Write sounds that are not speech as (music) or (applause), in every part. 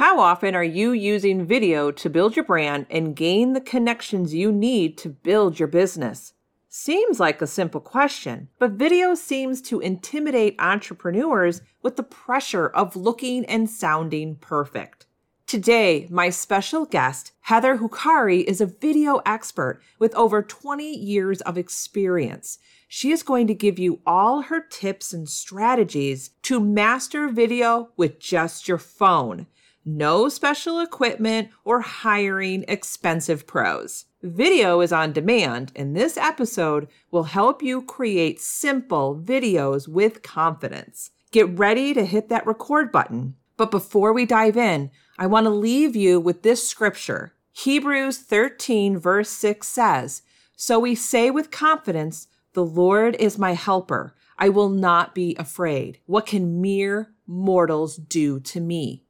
How often are you using video to build your brand and gain the connections you need to build your business? Seems like a simple question, but video seems to intimidate entrepreneurs with the pressure of looking and sounding perfect. Today, my special guest, Heather Hukari, is a video expert with over 20 years of experience. She is going to give you all her tips and strategies to master video with just your phone. No special equipment or hiring expensive pros. Video is on demand, and this episode will help you create simple videos with confidence. Get ready to hit that record button. But before we dive in, I want to leave you with this scripture. Hebrews 13, verse 6 says, So we say with confidence, The Lord is my helper. I will not be afraid. What can mere mortals do to me?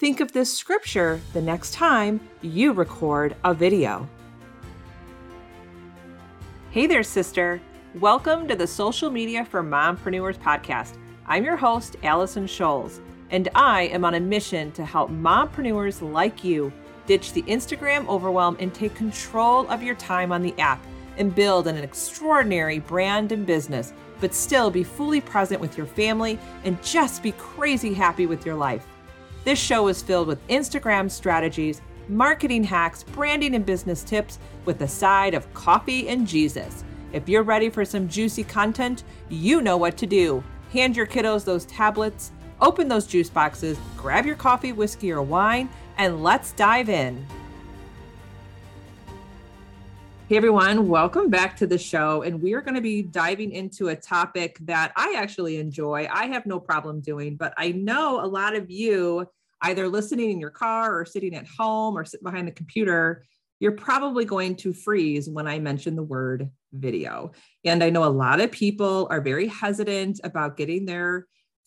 Think of this scripture the next time you record a video. Hey there, sister. Welcome to the Social Media for Mompreneurs podcast. I'm your host, Allison Scholes, and I am on a mission to help mompreneurs like you ditch the Instagram overwhelm and take control of your time on the app and build an extraordinary brand and business, but still be fully present with your family and just be crazy happy with your life. This show is filled with Instagram strategies, marketing hacks, branding and business tips with a side of coffee and Jesus. If you're ready for some juicy content, you know what to do. Hand your kiddos those tablets, open those juice boxes, grab your coffee, whiskey, or wine, and let's dive in. Hey everyone, welcome back to the show. And we are going to be diving into a topic that I actually enjoy. I have no problem doing, but I know a lot of you, either listening in your car or sitting at home or sitting behind the computer, you're probably going to freeze when I mention the word video. And I know a lot of people are very hesitant about getting their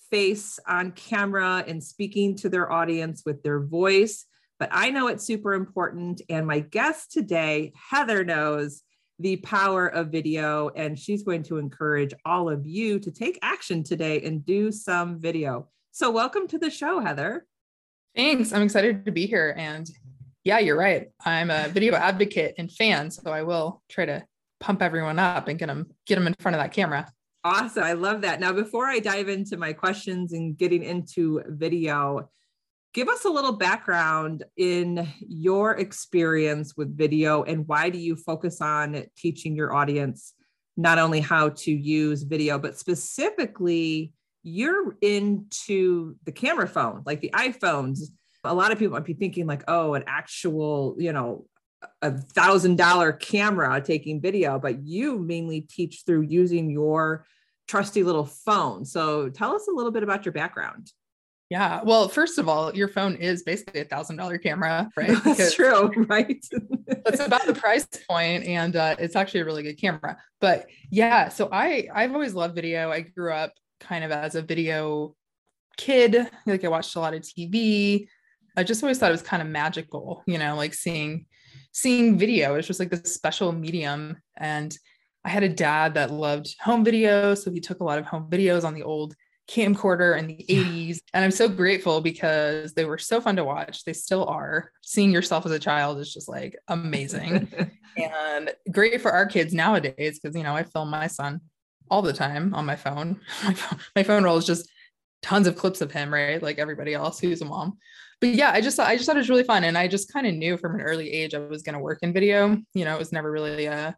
face on camera and speaking to their audience with their voice but I know it's super important. And my guest today, Heather, knows the power of video, and she's going to encourage all of you to take action today and do some video. So, welcome to the show, Heather. Thanks. I'm excited to be here. And yeah, you're right. I'm a video advocate and fan, so I will try to pump everyone up and get them get them in front of that camera. Awesome. I love that. Now, before I dive into my questions and getting into video, give us a little background in your experience with video and why do you focus on teaching your audience not only how to use video but specifically you're into the camera phone like the iphones. A lot of people might be thinking like oh an actual you know a thousand dollar camera taking video but you mainly teach through using your trusty little phone. So tell us a little bit about your background yeah. Well, first of all, your phone is basically a thousand dollar camera, (laughs) right? That's because true, right? that's about the (laughs) price point, and uh, it's actually a really good camera. But yeah, so I I've always loved video. I grew up kind of as a video kid. Like I watched a lot of TV. I just always thought it was kind of magical, you know, like seeing seeing video. It's just like this special medium. And I had a dad that loved home video, so he took a lot of home videos on the old camcorder in the 80s. And I'm so grateful because they were so fun to watch. They still are. Seeing yourself as a child is just like amazing (laughs) and great for our kids nowadays because, you know, I film my son all the time on my phone. (laughs) My phone, my phone roll is just tons of clips of him, right? Like everybody else who's a mom. But yeah, I just I just thought it was really fun. And I just kind of knew from an early age I was going to work in video. You know, it was never really a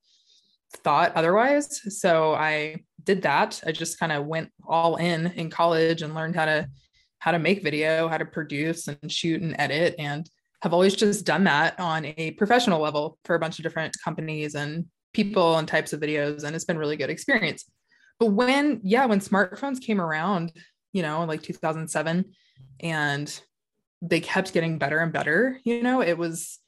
thought otherwise. So I did that. I just kind of went all in in college and learned how to how to make video, how to produce and shoot and edit and have always just done that on a professional level for a bunch of different companies and people and types of videos and it's been really good experience. But when yeah, when smartphones came around, you know, like 2007 and they kept getting better and better, you know, it was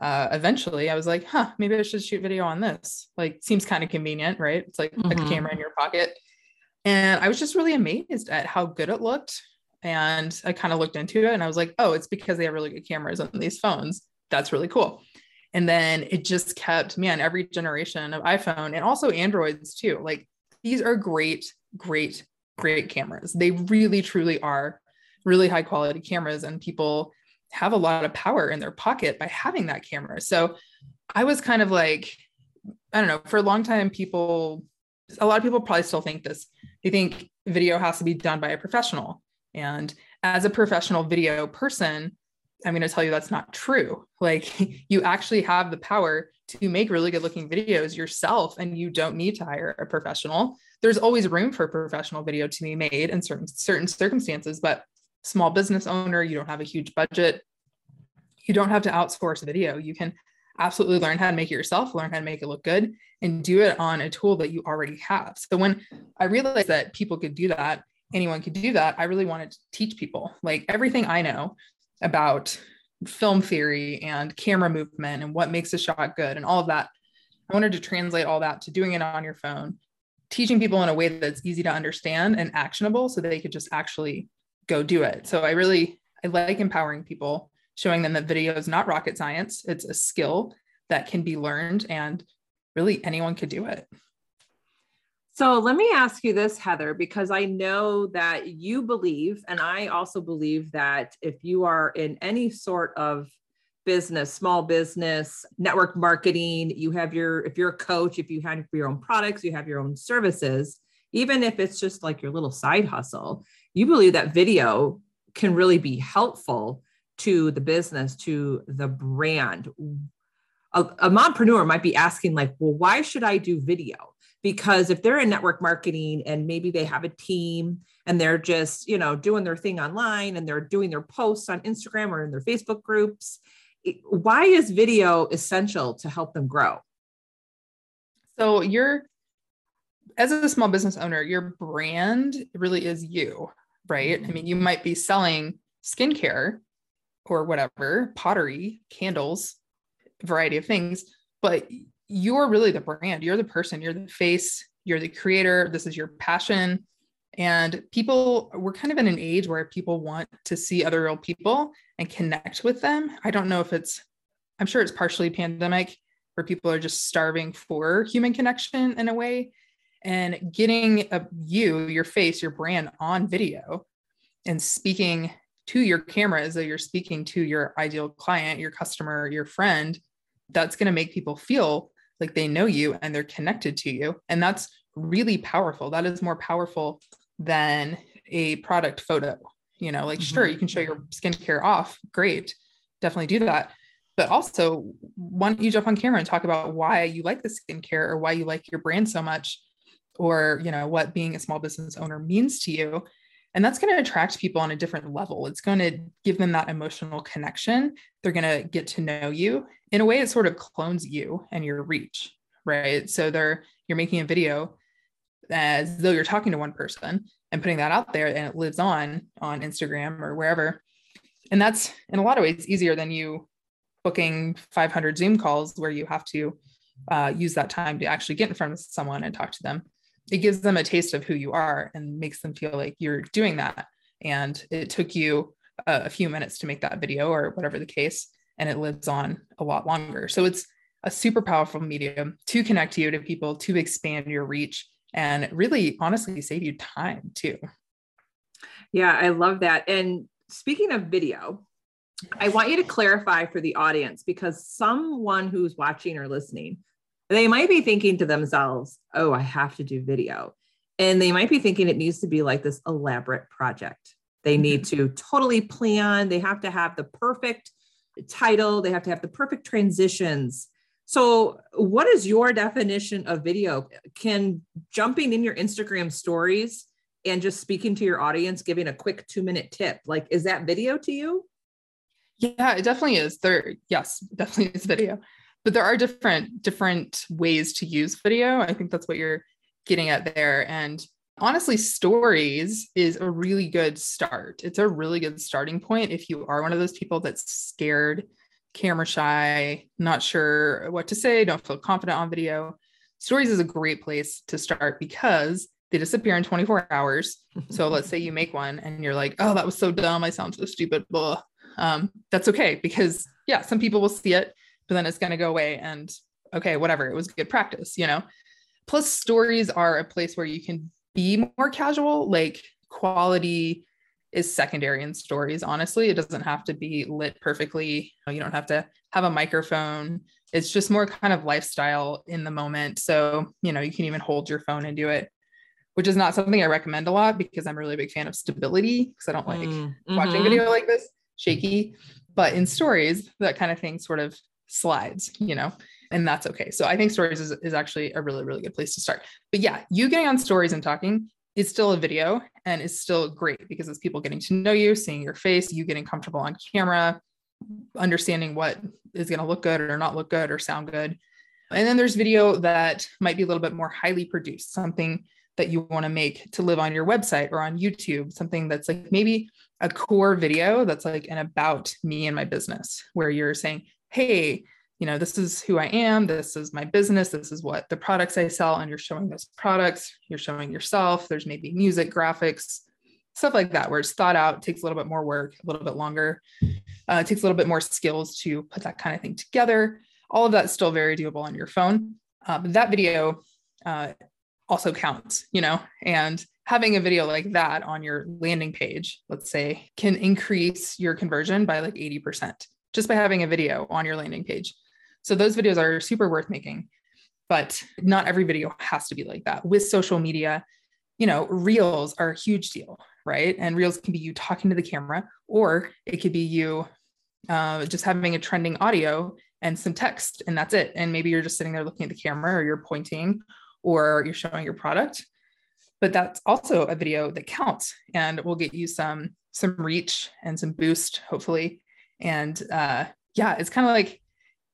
uh, eventually I was like, huh, maybe I should shoot video on this. Like, seems kind of convenient, right? It's like mm-hmm. a camera in your pocket. And I was just really amazed at how good it looked. And I kind of looked into it and I was like, oh, it's because they have really good cameras on these phones. That's really cool. And then it just kept, man, every generation of iPhone and also Androids too. Like, these are great, great, great cameras. They really, truly are really high quality cameras. And people have a lot of power in their pocket by having that camera. So I was kind of like, I don't know, for a long time, people, a lot of people probably still think this. They think video has to be done by a professional. And as a professional video person, I'm going to tell you that's not true. (laughs) Like you actually have the power to make really good looking videos yourself and you don't need to hire a professional. There's always room for professional video to be made in certain certain circumstances, but small business owner, you don't have a huge budget. You don't have to outsource video. You can absolutely learn how to make it yourself, learn how to make it look good and do it on a tool that you already have. So when I realized that people could do that, anyone could do that, I really wanted to teach people like everything I know about film theory and camera movement and what makes a shot good and all of that. I wanted to translate all that to doing it on your phone, teaching people in a way that's easy to understand and actionable so they could just actually go do it. So I really I like empowering people, showing them that video is not rocket science. It's a skill that can be learned and really anyone could do it. So let me ask you this, Heather, because I know that you believe, and I also believe that if you are in any sort of business, small business, network marketing, you have your, if you're a coach, if you have your own products, you have your own services, even if it's just like your little side hustle, you believe that video can really be helpful to the business, to the brand. A, a mompreneur might be asking, like, well, why should I do video? because if they're in network marketing and maybe they have a team and they're just you know doing their thing online and they're doing their posts on instagram or in their facebook groups why is video essential to help them grow so you're as a small business owner your brand really is you right i mean mm-hmm. you might be selling skincare or whatever pottery candles variety of things but you're really the brand. You're the person, you're the face, you're the creator. This is your passion. And people, we're kind of in an age where people want to see other real people and connect with them. I don't know if it's, I'm sure it's partially pandemic where people are just starving for human connection in a way. And getting a, you, your face, your brand on video and speaking to your camera as though you're speaking to your ideal client, your customer, your friend, that's going to make people feel like they know you and they're connected to you. And that's really powerful. That is more powerful than a product photo you know like mm-hmm. sure you can show your skincare off great definitely do that. But also why don't you jump on camera and talk about why you like the skincare or why you like your brand so much or you know what being a small business owner means to you. And that's going to attract people on a different level. It's going to give them that emotional connection. They're going to get to know you. In a way it sort of clones you and your reach right? So they're you're making a video as though you're talking to one person and putting that out there and it lives on on instagram or wherever. And that's in a lot of ways easier than you booking 500 zoom calls where you have to uh, use that time to actually get in front of someone and talk to them it gives them a taste of who you are and makes them feel like you're doing that and it took you a, a few minutes to make that video or whatever the case and it lives on a lot longer. So it's a super powerful medium to connect you to people, to expand your reach, and really honestly save you time too. Yeah, I love that. And speaking of video, I want you to clarify for the audience because someone who's watching or listening, they might be thinking to themselves, oh, I have to do video. And they might be thinking it needs to be like this elaborate project. They need mm-hmm. to totally plan, they have to have the perfect title, they have to have the perfect transitions. So, what is your definition of video? Can jumping in your Instagram stories and just speaking to your audience, giving a quick two minute tip, like, is that video to you? Yeah, it definitely is. There, yes, definitely is video. But there are different different ways to use video. I think that's what you're getting at there. And honestly, stories is a really good start. It's a really good starting point if you are one of those people that's scared, camera shy, not sure what to say, don't feel confident on video. Stories is a great place to start because they disappear in 24 hours. So (laughs) let's say you make one and you're like, oh, that was so dumb. I sound so stupid. Blah. Um, that's okay because, yeah, some people will see it, but then it's going to go away and okay, whatever. It was good practice, you know? Plus, stories are a place where you can be more casual, like quality is secondary in stories. Honestly, it doesn't have to be lit perfectly. You don't have to have a microphone. It's just more kind of lifestyle in the moment. So, you know, you can even hold your phone and do it, which is not something I recommend a lot because I'm really a big fan of stability because I don't like mm-hmm. watching video like this shaky. But in stories, that kind of thing sort of slides, you know, and that's okay. So I think stories is, is actually a really, really good place to start. But yeah, you getting on stories and talking is still a video and is still great because it's people getting to know you, seeing your face, you getting comfortable on camera, understanding what is going to look good or not look good or sound good. And then there's video that might be a little bit more highly produced, something that you want to make to live on your website or on YouTube, something that's like maybe a core video that's like an about me and my business, where you're saying, hey, you know, this is who I am, this is my business, this is what the products I sell, and you're showing those products, you're showing yourself. There's maybe music, graphics, stuff like that, where it's thought out, takes a little bit more work, a little bit longer, uh, takes a little bit more skills to put that kind of thing together. All of that's still very doable on your phone. Uh, but that video uh, also counts, you know, and having a video like that on your landing page, let's say, can increase your conversion by like 80% just by having a video on your landing page. So those videos are super worth making, but not every video has to be like that. With social media, you know, reels are a huge deal, right? And reels can be you talking to the camera, or it could be you uh, just having a trending audio and some text, and that's it. And maybe you're just sitting there looking at the camera, or you're pointing, or you're showing your product. But that's also a video that counts and will get you some some reach and some boost, hopefully. And uh, yeah, it's kind of like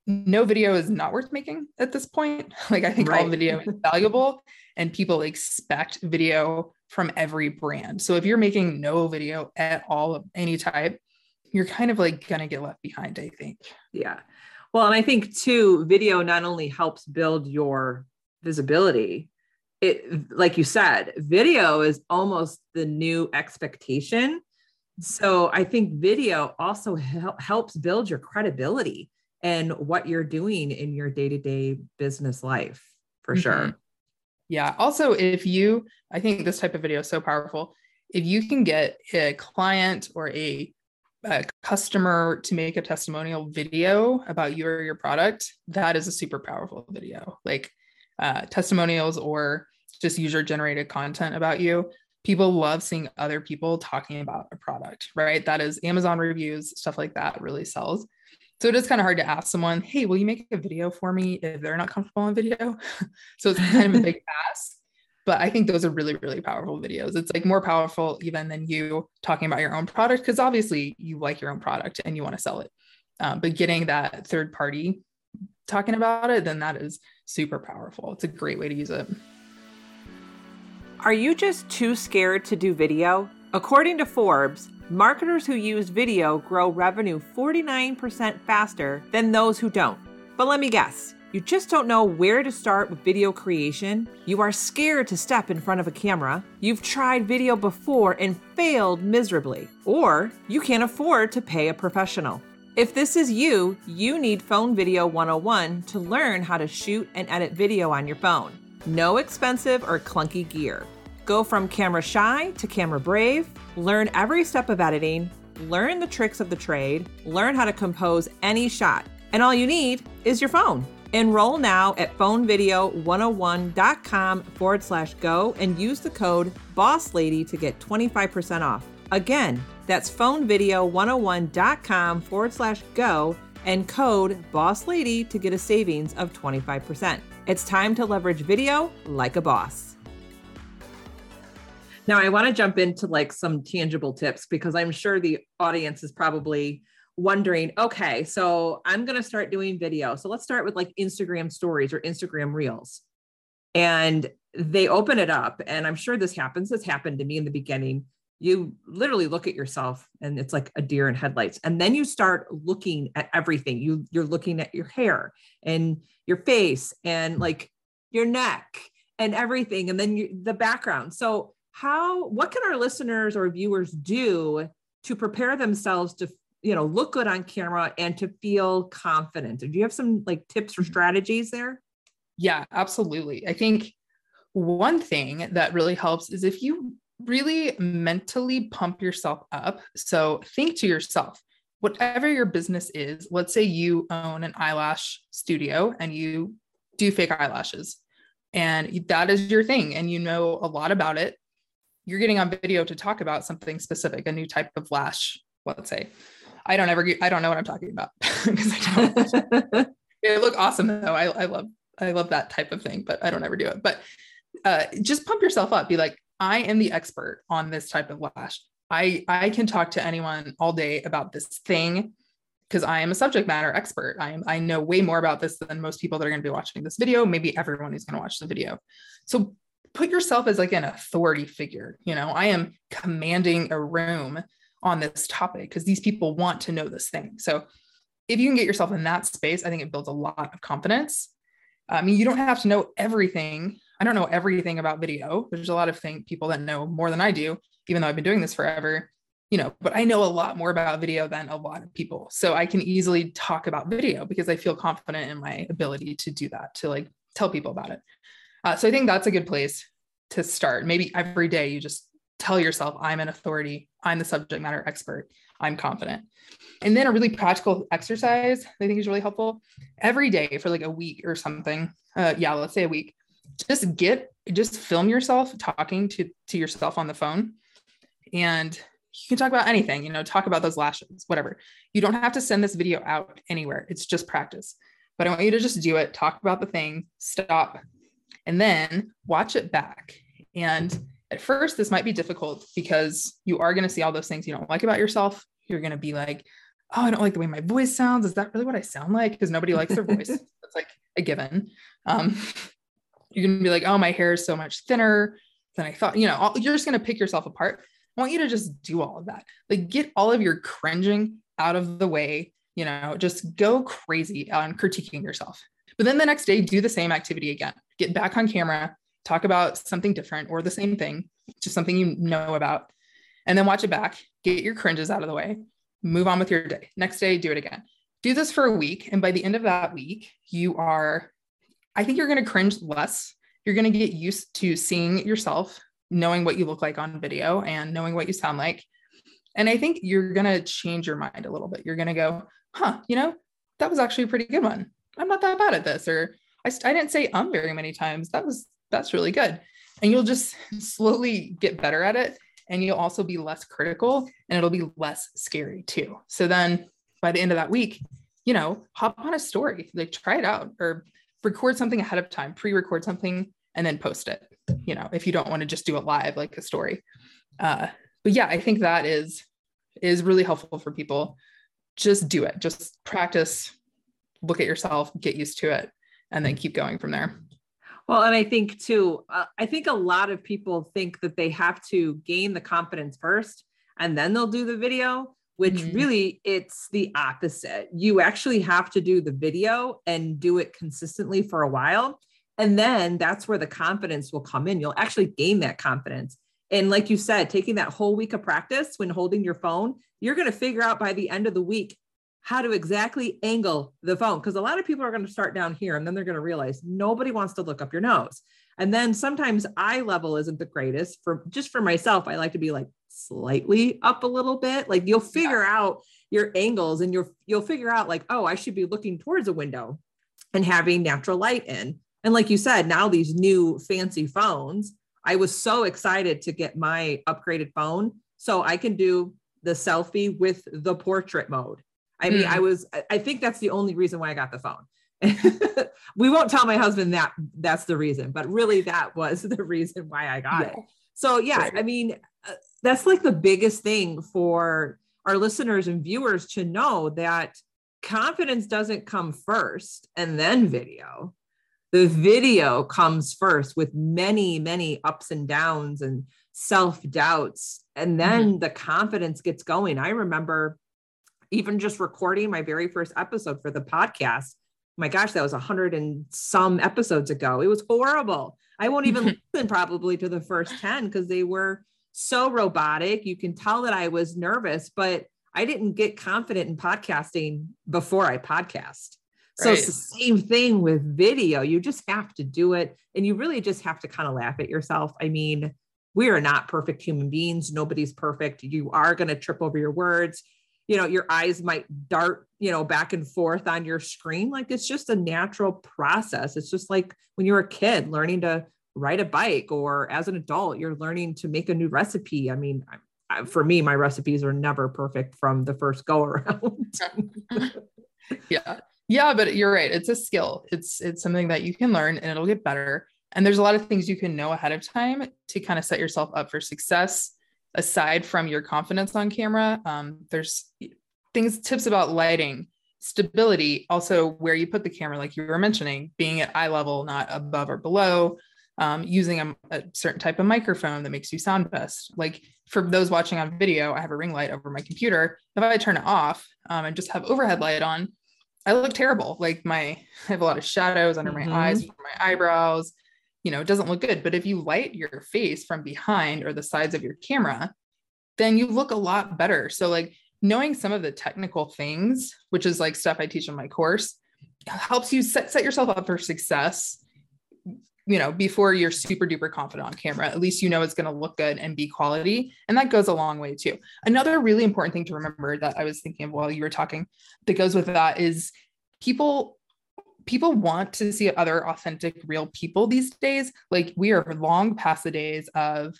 no video is not worth making at this point. (laughs) Like I think right. all video is (laughs) valuable and people expect video from every brand. So if you're making no video at all of any type, you're kind of like going to get left behind, I think. Yeah. Well, and I think too, video not only helps build your visibility, it, like you said, video is almost the new expectation. So I think video also hel- helps build your credibility and what you're doing in your day-to-day business life for mm-hmm. sure. Yeah. Also, if you, I think this type of video is so powerful. If you can get a client or a, a customer to make a testimonial video about you or your product, that is a super powerful video. Like uh, testimonials or just user generated content about you. People love seeing other people talking about a product, right? That is Amazon reviews, stuff like that really sells. So it is kind of hard to ask someone, hey, will you make a video for me if they're not comfortable on video? (laughs) so it's kind of a big (laughs) ask. But I think those are really, really powerful videos. It's like more powerful even than you talking about your own product, because obviously you like your own product and you want to sell it. Um, but getting that third party talking about it, then that is super powerful. It's a great way to use it. Are you just too scared to do video? According to Forbes, marketers who use video grow revenue 49% faster than those who don't. But let me guess, you just don't know where to start with video creation? You are scared to step in front of a camera? You've tried video before and failed miserably? Or you can't afford to pay a professional? If this is you, you need Phone Video 101 to learn how to shoot and edit video on your phone. No expensive or clunky gear. Go from camera shy to camera brave, learn every step of editing, learn the tricks of the trade, learn how to compose any shot. And all you need is your phone. Enroll now at phonevideo101.com forward slash go and use the code BOSSLADY to get 25% off. Again, that's phonevideo101.com forward slash go and code BOSSLADY to get a savings of 25%. It's time to leverage video like a boss. Now, I want to jump into like some tangible tips because I'm sure the audience is probably wondering okay, so I'm going to start doing video. So let's start with like Instagram stories or Instagram reels. And they open it up, and I'm sure this happens. This happened to me in the beginning. You literally look at yourself and it's like a deer in headlights. And then you start looking at everything. You you're looking at your hair and your face and like your neck and everything and then you, the background. So how what can our listeners or viewers do to prepare themselves to you know look good on camera and to feel confident do you have some like tips or mm-hmm. strategies there yeah absolutely i think one thing that really helps is if you really mentally pump yourself up. So think to yourself, whatever your business is, let's say you own an eyelash studio and you do fake eyelashes and that is your thing and you know a lot about it. You're getting on video to talk about something specific, a new type of lash, let's say. I don't ever, I don't know what I'm talking about (laughs) because I don't. (laughs) it look awesome though. I, I love, I love that type of thing, but I don't ever do it. But uh, just pump yourself up. Be like, I am the expert on this type of lash. I I can talk to anyone all day about this thing because I am a subject matter expert. I am I know way more about this than most people that are going to be watching this video, maybe everyone who's going to watch the video. So put yourself as like an authority figure, you know. I am commanding a room on this topic because these people want to know this thing. So if you can get yourself in that space, I think it builds a lot of confidence. I mean, you don't have to know everything I don't know everything about video. There's a lot of thing, people that know more than I do, even though I've been doing this forever, you know, but I know a lot more about video than a lot of people. So I can easily talk about video because I feel confident in my ability to do that, to like tell people about it. Uh, so I think that's a good place to start. Maybe every day you just tell yourself, I'm an authority, I'm the subject matter expert, I'm confident. And then a really practical exercise I think is really helpful every day for like a week or something. Uh, yeah, let's say a week just get just film yourself talking to to yourself on the phone. And you can talk about anything you know talk about those lashes whatever. You don't have to send this video out anywhere. It's just practice. But i want you to just do it. Talk about the thing. Stop and then watch it back and at first this might be difficult because you are going to see all those things you don't like about yourself you're going to be like oh i don't like the way my voice sounds is that really what i sound like because nobody likes their voice (laughs) that's like a given um, you're going to be like, oh, my hair is so much thinner than I thought. You know, you're just going to pick yourself apart. I want you to just do all of that. Like, get all of your cringing out of the way. You know, just go crazy on critiquing yourself. But then the next day, do the same activity again. Get back on camera, talk about something different or the same thing, just something you know about, and then watch it back. Get your cringes out of the way. Move on with your day. Next day, do it again. Do this for a week. And by the end of that week, you are I think you're going to cringe less. You're going to get used to seeing yourself, knowing what you look like on video and knowing what you sound like. And I think you're going to change your mind a little bit. You're going to go, huh, you know, that was actually a pretty good one. I'm not that bad at this. Or I, I didn't say um very many times. That was, that's really good. And you'll just slowly get better at it. And you'll also be less critical and it'll be less scary too. So then by the end of that week, you know, hop on a story, like try it out or record something ahead of time, pre-record something and then post it, you know, if you don't want to just do it live like a story. Uh, but yeah, I think that is is really helpful for people. Just do it. Just practice, look at yourself, get used to it, and then keep going from there. Well, and I think too, uh, I think a lot of people think that they have to gain the confidence first and then they'll do the video which mm-hmm. really it's the opposite. You actually have to do the video and do it consistently for a while. And then that's where the confidence will come in. You'll actually gain that confidence. And like you said, taking that whole week of practice when holding your phone, you're going to figure out by the end of the week how to exactly angle the phone. Because a lot of people are going to start down here and then they're going to realize nobody wants to look up your nose. And then sometimes eye level isn't the greatest for just for myself. I like to be like slightly up a little bit. Like you'll figure yeah. out your angles and you'll you'll figure out like, oh, I should be looking towards a window and having natural light in. And like you said, now these new fancy phones, I was so excited to get my upgraded phone so I can do the selfie with the portrait mode. I mean, mm. I was I think that's the only reason why I got the phone. (laughs) we won't tell my husband that that's the reason, but really that was (laughs) the reason why I got yeah. it. So yeah, right. I mean, uh, that's like the biggest thing for our listeners and viewers to know that confidence doesn't come first and then video. The video comes first with many, many ups and downs and self doubts. And then mm-hmm. the confidence gets going. I remember even just recording my very first episode for the podcast my gosh, that was a hundred and some episodes ago. It was horrible. I won't even (laughs) listen probably to the first 10 because they were so robotic. You can tell that I was nervous, but I didn't get confident in podcasting before I podcast. So right. it's the same thing with video. You just have to do it and you really just have to kind of laugh at yourself. I mean, we are not perfect human beings. Nobody's perfect. You are going to trip over your words. You know, your eyes might dart, you know, back and forth on your screen. Like it's just a natural process. It's just like when you're a kid learning to ride a bike, or as an adult, you're learning to make a new recipe. I mean, for me, my recipes are never perfect from the first go (laughs) around. (laughs) yeah. Yeah, but you're right. It's a skill. It's it's something that you can learn and it'll get better. And there's a lot of things you can know ahead of time to kind of set yourself up for success aside from your confidence on camera. Um, there's things, tips about lighting, stability, also where you put the camera, like you were mentioning, being at eye level, not above or below, um, using a, a, certain type of microphone that makes you sound best. Like for those watching on video, I have a ring light over my computer. If I turn it off um, and just have overhead light on, I look terrible. Like my, I have a lot of shadows under mm-hmm. my eyes, my eyebrows you know, it doesn't look good. But if you light your face from behind or the sides of your camera, then you look a lot better. So, like, knowing some of the technical things, which is like stuff I teach in my course, helps you set, set yourself up for success you know before you're super duper confident on camera at least you know it's going to look good and be quality and that goes a long way too another really important thing to remember that i was thinking of while you were talking that goes with that is people people want to see other authentic real people these days. Like we are long past the days of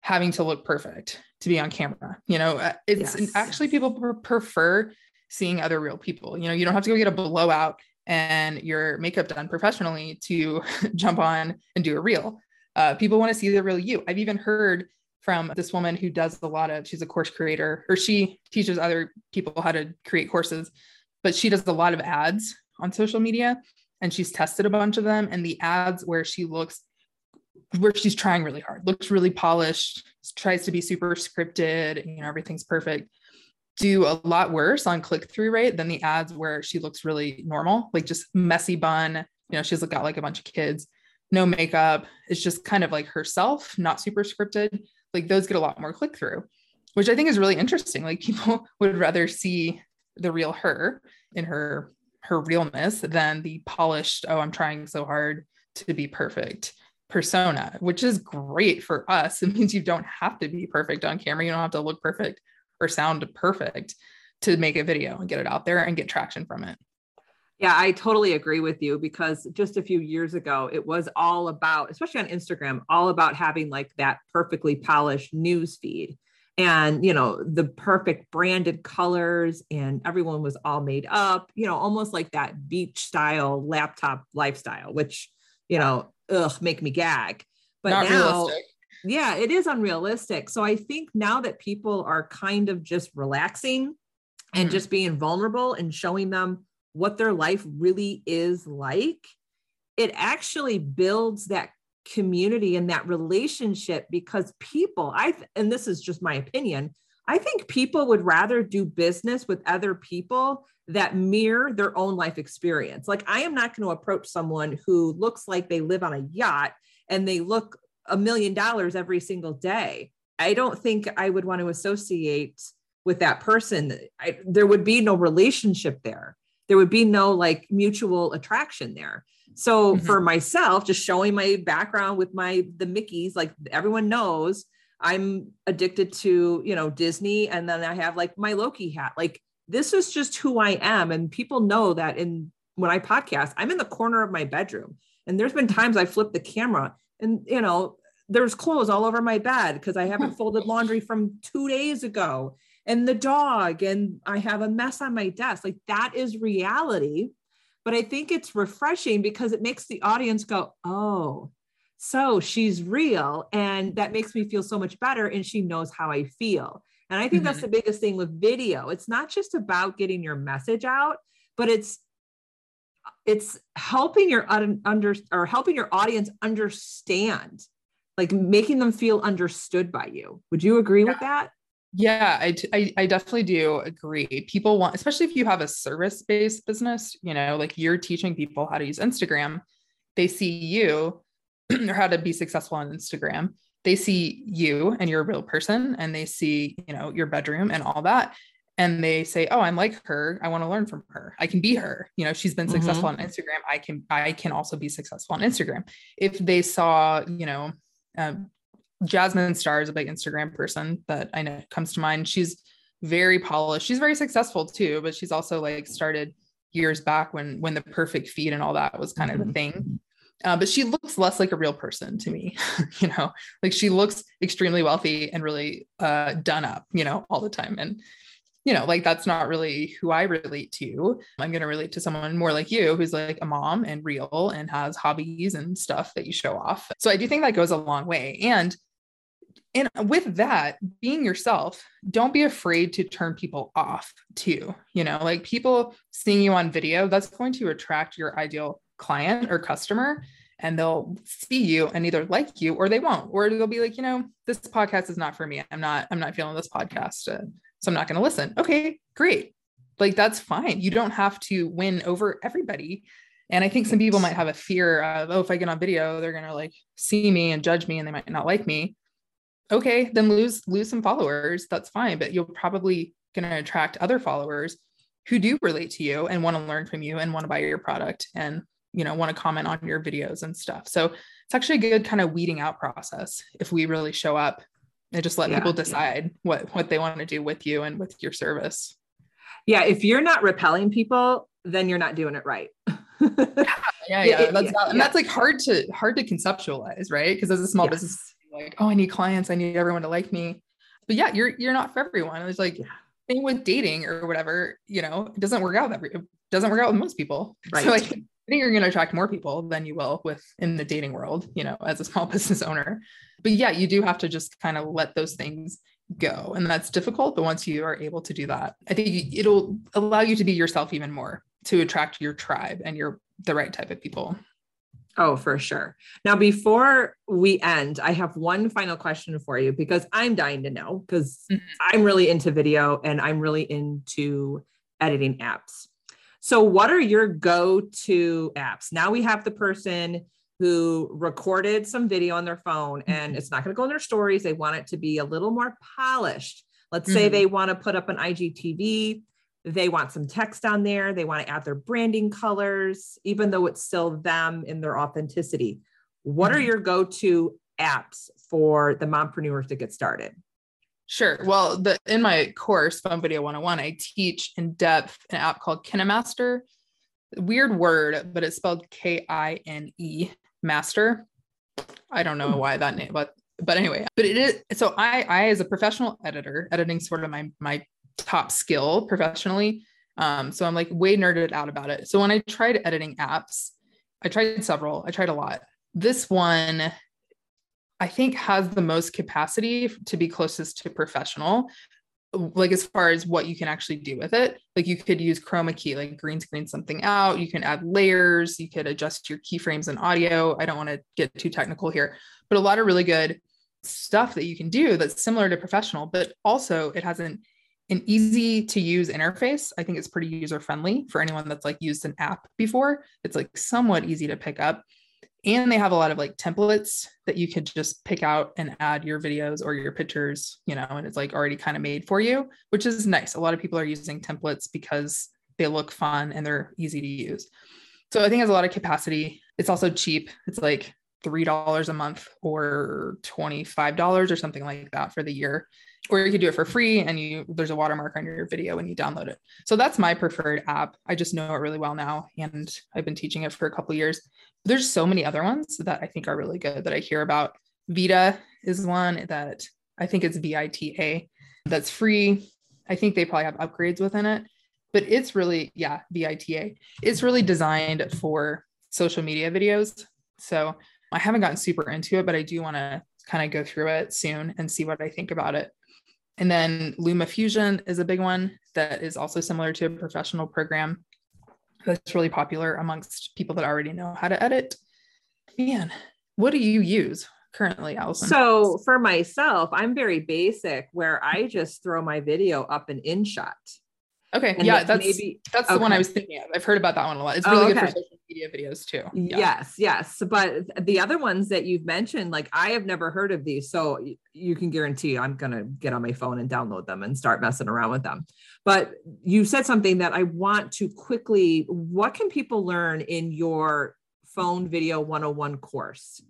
having to look perfect to be on camera you know? Uh, it's yes. actually people prefer seeing other real people. You know you don't have to go get a blowout and your makeup done professionally to (laughs) jump on and do a reel. Uh, people want to see the real you. I've even heard from this woman who does a lot of she's a course creator or she teaches other people how to create courses but she does a lot of ads on social media and she's tested a bunch of them and the ads where she looks where she's trying really hard looks really polished tries to be super scripted you know everything's perfect do a lot worse on click-through rate than the ads where she looks really normal like just messy bun you know she's got like a bunch of kids no makeup it's just kind of like herself not super scripted like those get a lot more click-through which i think is really interesting like (laughs) people would rather see the real her in her her realness than the polished, oh, I'm trying so hard to be perfect persona, which is great for us. (laughs) It means you don't have to be perfect on camera. You don't have to look perfect or sound perfect to make a video and get it out there and get traction from it. Yeah, I totally agree with you because just a few years ago, it was all about, especially on Instagram, all about having like that perfectly polished news feed and you know the perfect branded colors and everyone was all made up you know almost like that beach style laptop lifestyle which you know ugh make me gag but Not now realistic. yeah it is unrealistic so i think now that people are kind of just relaxing and mm-hmm. just being vulnerable and showing them what their life really is like it actually builds that community and that relationship because people i and this is just my opinion i think people would rather do business with other people that mirror their own life experience. Like i am not going to approach someone who looks like they live on a yacht and they look a million dollars every single day. I don't think i would want to associate with that person. I, there would be no relationship there there would be no like mutual attraction there so mm-hmm. for myself, just showing my background with my the Mickeys, like everyone knows I'm addicted to, you know, Disney. And then I have like my Loki hat. Like this is just who I am. And people know that in when I podcast, I'm in the corner of my bedroom. And there's been times I flip the camera and you know, there's clothes all over my bed because I haven't (laughs) folded laundry from two days ago. And the dog, and I have a mess on my desk. Like that is reality but I think it's refreshing because it makes the audience go, oh, so she's real. And that makes me feel so much better. And she knows how I feel. And I think mm-hmm. that's the biggest thing with video. It's not just about getting your message out, but it's it's helping your under or helping your audience understand like making them feel understood by you would you agree yeah. with that yeah, I, I, I definitely do agree. People want, especially if you have a service based business, you know, like you're teaching people how to use Instagram, they see you (clears throat) or how to be successful on Instagram. They see you and you're a real person and they see, you know, your bedroom and all that. And they say, Oh, I'm like her. I want to learn from her. I can be her. You know, she's been mm-hmm. successful on Instagram. I can, I can also be successful on Instagram. If they saw, you know, um, Jasmine Star is a big Instagram person that I know comes to mind. She's very polished. She's very successful too, but she's also like started years back when when the perfect feed and all that was kind of the mm-hmm. thing. Uh, but she looks less like a real person to me, (laughs) you know, like she looks extremely wealthy and really uh, done up, you know, all the time. And you know, like that's not really who I relate to. I'm going to relate to someone more like you who's like a mom and real and has hobbies and stuff that you show off. So I do think that goes a long way. And and with that, being yourself, don't be afraid to turn people off too. You know, like people seeing you on video, that's going to attract your ideal client or customer and they'll see you and either like you or they won't or they'll be like you know this podcast is not for me i'm not i'm not feeling this podcast uh, so I'm not going to listen. Okay, great. Like that's fine. You don't have to win over everybody. And I think some people might have a fear of, oh, if I get on video, they're going to like see me and judge me and they might not like me. Okay, then lose lose some followers. That's fine, but you're probably going to attract other followers who do relate to you and want to learn from you and want to buy your product and you know want to comment on your videos and stuff. So it's actually a good kind of weeding out process if we really show up and just let yeah, people decide yeah. what what they want to do with you and with your service yeah if you're not repelling people then you're not doing it right (laughs) yeah yeah, yeah. that's not, and that's like hard to hard to conceptualize right because as a small business like oh i need clients i need everyone to like me but yeah you're you're not for everyone it's like thing with dating or whatever you know it doesn't work out every it doesn't work out with most people right (laughs) so like I think you're going to attract more people than you will with in the dating world, you know, as a small (laughs) business owner. But yeah, you do have to just kind of let those things go. And that's difficult. But once you are able to do that, I think it'll allow you to be yourself even more to attract your tribe and your the right type of people. Oh, for sure. Now, before we end, I have one final question for you because I'm dying to know because mm-hmm. I'm really into video and I'm really into editing apps. So, what are your go to apps? Now we have the person who recorded some video on their phone and mm-hmm. it's not going to go in their stories. They want it to be a little more polished. Let's mm-hmm. say they want to put up an IGTV, they want some text on there, they want to add their branding colors, even though it's still them in their authenticity. What mm-hmm. are your go to apps for the mompreneurs to get started? Sure. Well, the in my course, Phone Video 101, I teach in depth an app called KineMaster. Weird word, but it's spelled K-I-N-E master. I don't know hmm. why that name, but but anyway, but it is so I I as a professional editor, editing sort of my my top skill professionally. Um, so I'm like way nerded out about it. So when I tried editing apps, I tried several, I tried a lot. This one I think has the most capacity to be closest to professional like as far as what you can actually do with it like you could use chroma key like green screen something out you can add layers you could adjust your keyframes and audio i don't want to get too technical here but a lot of really good stuff that you can do that's similar to professional but also it has an easy to use interface i think it's pretty user friendly for anyone that's like used an app before. It's like somewhat easy to pick up. And they have a lot of like templates that you could just pick out and add your videos or your pictures you know and it's like already kind of made for you which is nice. A lot of people are using templates because they look fun and they're easy to use. So i think it has a lot of capacity. It's also cheap. It's like $3 a month or $25 or something like that for the year or you could do it for free and you there's a watermark on your video when you download it so that's my preferred app i just know it really well now and i've been teaching it for a couple years there's so many other ones that I think are really good that I hear about. Vita is one that I think it's VITA that's free. I think they probably have upgrades within it, but it's really, yeah, VITA. It's really designed for social media videos. So I haven't gotten super into it, but I do want to kind of go through it soon and see what I think about it. And then LumaFusion is a big one that is also similar to a professional program that's really popular amongst people that already know how to edit. Man, what do you use currently, Allison? So for myself, I'm very basic where I just throw my video up in InShot. Okay. And yeah, that's maybe that's the one I was thinking of. I've heard about that one a lot. It's oh, really oh, okay. good for social media videos too. Yeah. Yes, yes. But the other ones that you've mentioned, like I have never heard of these. So you can guarantee I'm gonna get on my phone and download them and start messing around with them. But you said something that I want to quickly, what can people learn in your phone video 101 course?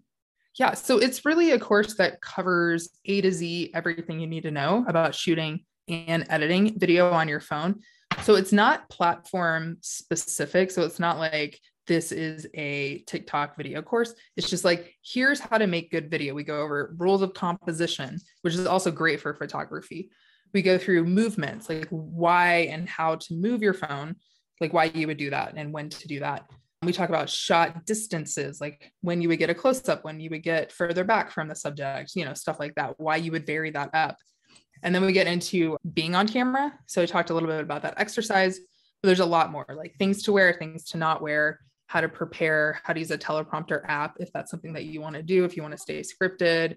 Yeah, so it's really a course that covers A to Z everything you need to know about shooting and editing video on your phone. So it's not platform specific. So it's not like this is a TikTok video course. It's just like, here's how to make good video. We go over rules of composition, which is also great for photography. We go through movements, like why and how to move your phone, like why you would do that and when to do that. We talk about shot distances, like when you would get a close up, when you would get further back from the subject, you know, stuff like that, why you would vary that up. And then we get into being on camera. So I talked a little bit about that exercise, but there's a lot more like things to wear, things to not wear, how to prepare, how to use a teleprompter app if that's something that you want to do, if you want to stay scripted,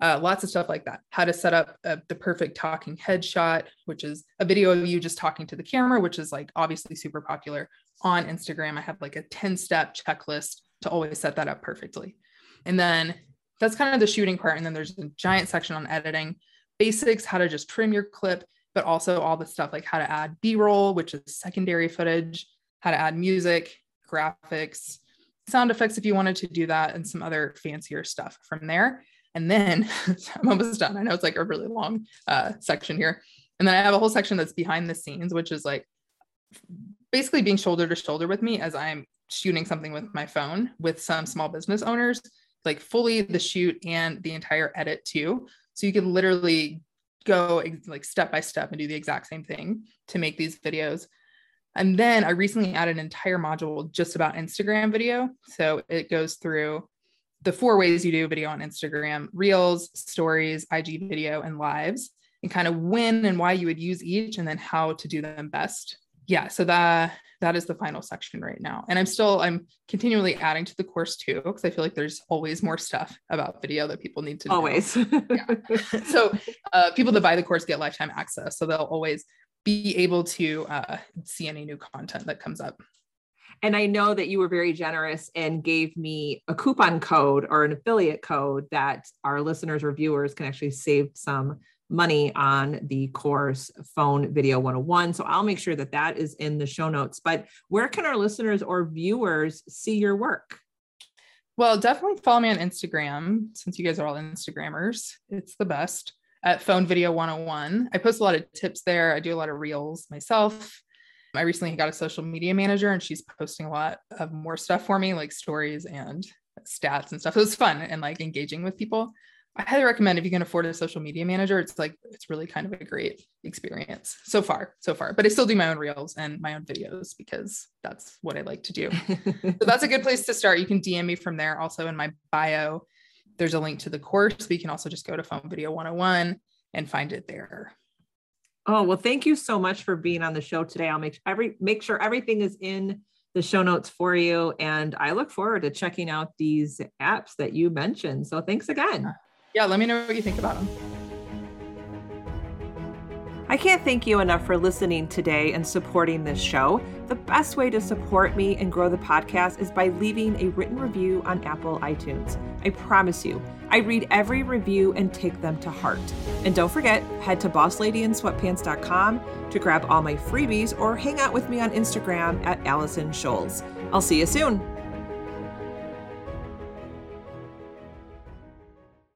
uh, lots of stuff like that. How to set up uh, the perfect talking headshot, which is a video of you just talking to the camera, which is like obviously super popular on Instagram. I have like a 10 step checklist to always set that up perfectly. And then that's kind of the shooting part. And then there's a giant section on editing basics, how to just trim your clip, but also all the stuff like how to add B roll, which is secondary footage, how to add music, graphics, sound effects if you wanted to do that, and some other fancier stuff from there. And then (laughs) I'm almost done. I know it's like a really long uh, section here. And then I have a whole section that's behind the scenes, which is like basically being shoulder to shoulder with me as I'm shooting something with my phone with some small business owners, like fully the shoot and the entire edit too. So you can literally go like step by step and do the exact same thing to make these videos. And then I recently added an entire module just about Instagram video. So it goes through the four ways you do video on Instagram reels, stories, IG video, and lives, and kind of when and why you would use each, and then how to do them best. Yeah. So that that is the final section right now. And i'm still i'm continually adding to the course too because i feel like there's always more stuff about video that people need to always. (laughs) So uh, people that buy the course get lifetime access so they'll always be able to uh, see any new content that comes up. And I know that you were very generous and gave me a coupon code or an affiliate code that our listeners or viewers can actually save some money on the course phone video 101 so i'll make sure that that is in the show notes. But where can our listeners or viewers see your work? Well definitely follow me on instagram since you guys are all instagrammers. It's the best at phone video 101 i post a lot of tips there. I do a lot of reels myself. I recently got a social media manager and she's posting a lot of more stuff for me like stories and stats and stuff. It was fun and like engaging with people I highly recommend if you can afford a social media manager, it's like it's really kind of a great experience so far, so far. But I still do my own reels and my own videos because that's what I like to do. (laughs) so that's a good place to start. You can DM me from there. Also in my bio, there's a link to the course, but you can also just go to Phone Video 101 and find it there. Oh, well, thank you so much for being on the show today. I'll make every make sure everything is in the show notes for you. And I look forward to checking out these apps that you mentioned. So thanks again yeah, let me know what you think about them. I can't thank you enough for listening today and supporting this show. The best way to support me and grow the podcast is by leaving a written review on Apple iTunes. I promise you, I read every review and take them to heart. And don't forget, head to bossladyinsweatpants.com to grab all my freebies or hang out with me on Instagram at Allison Scholes. I'll see you soon.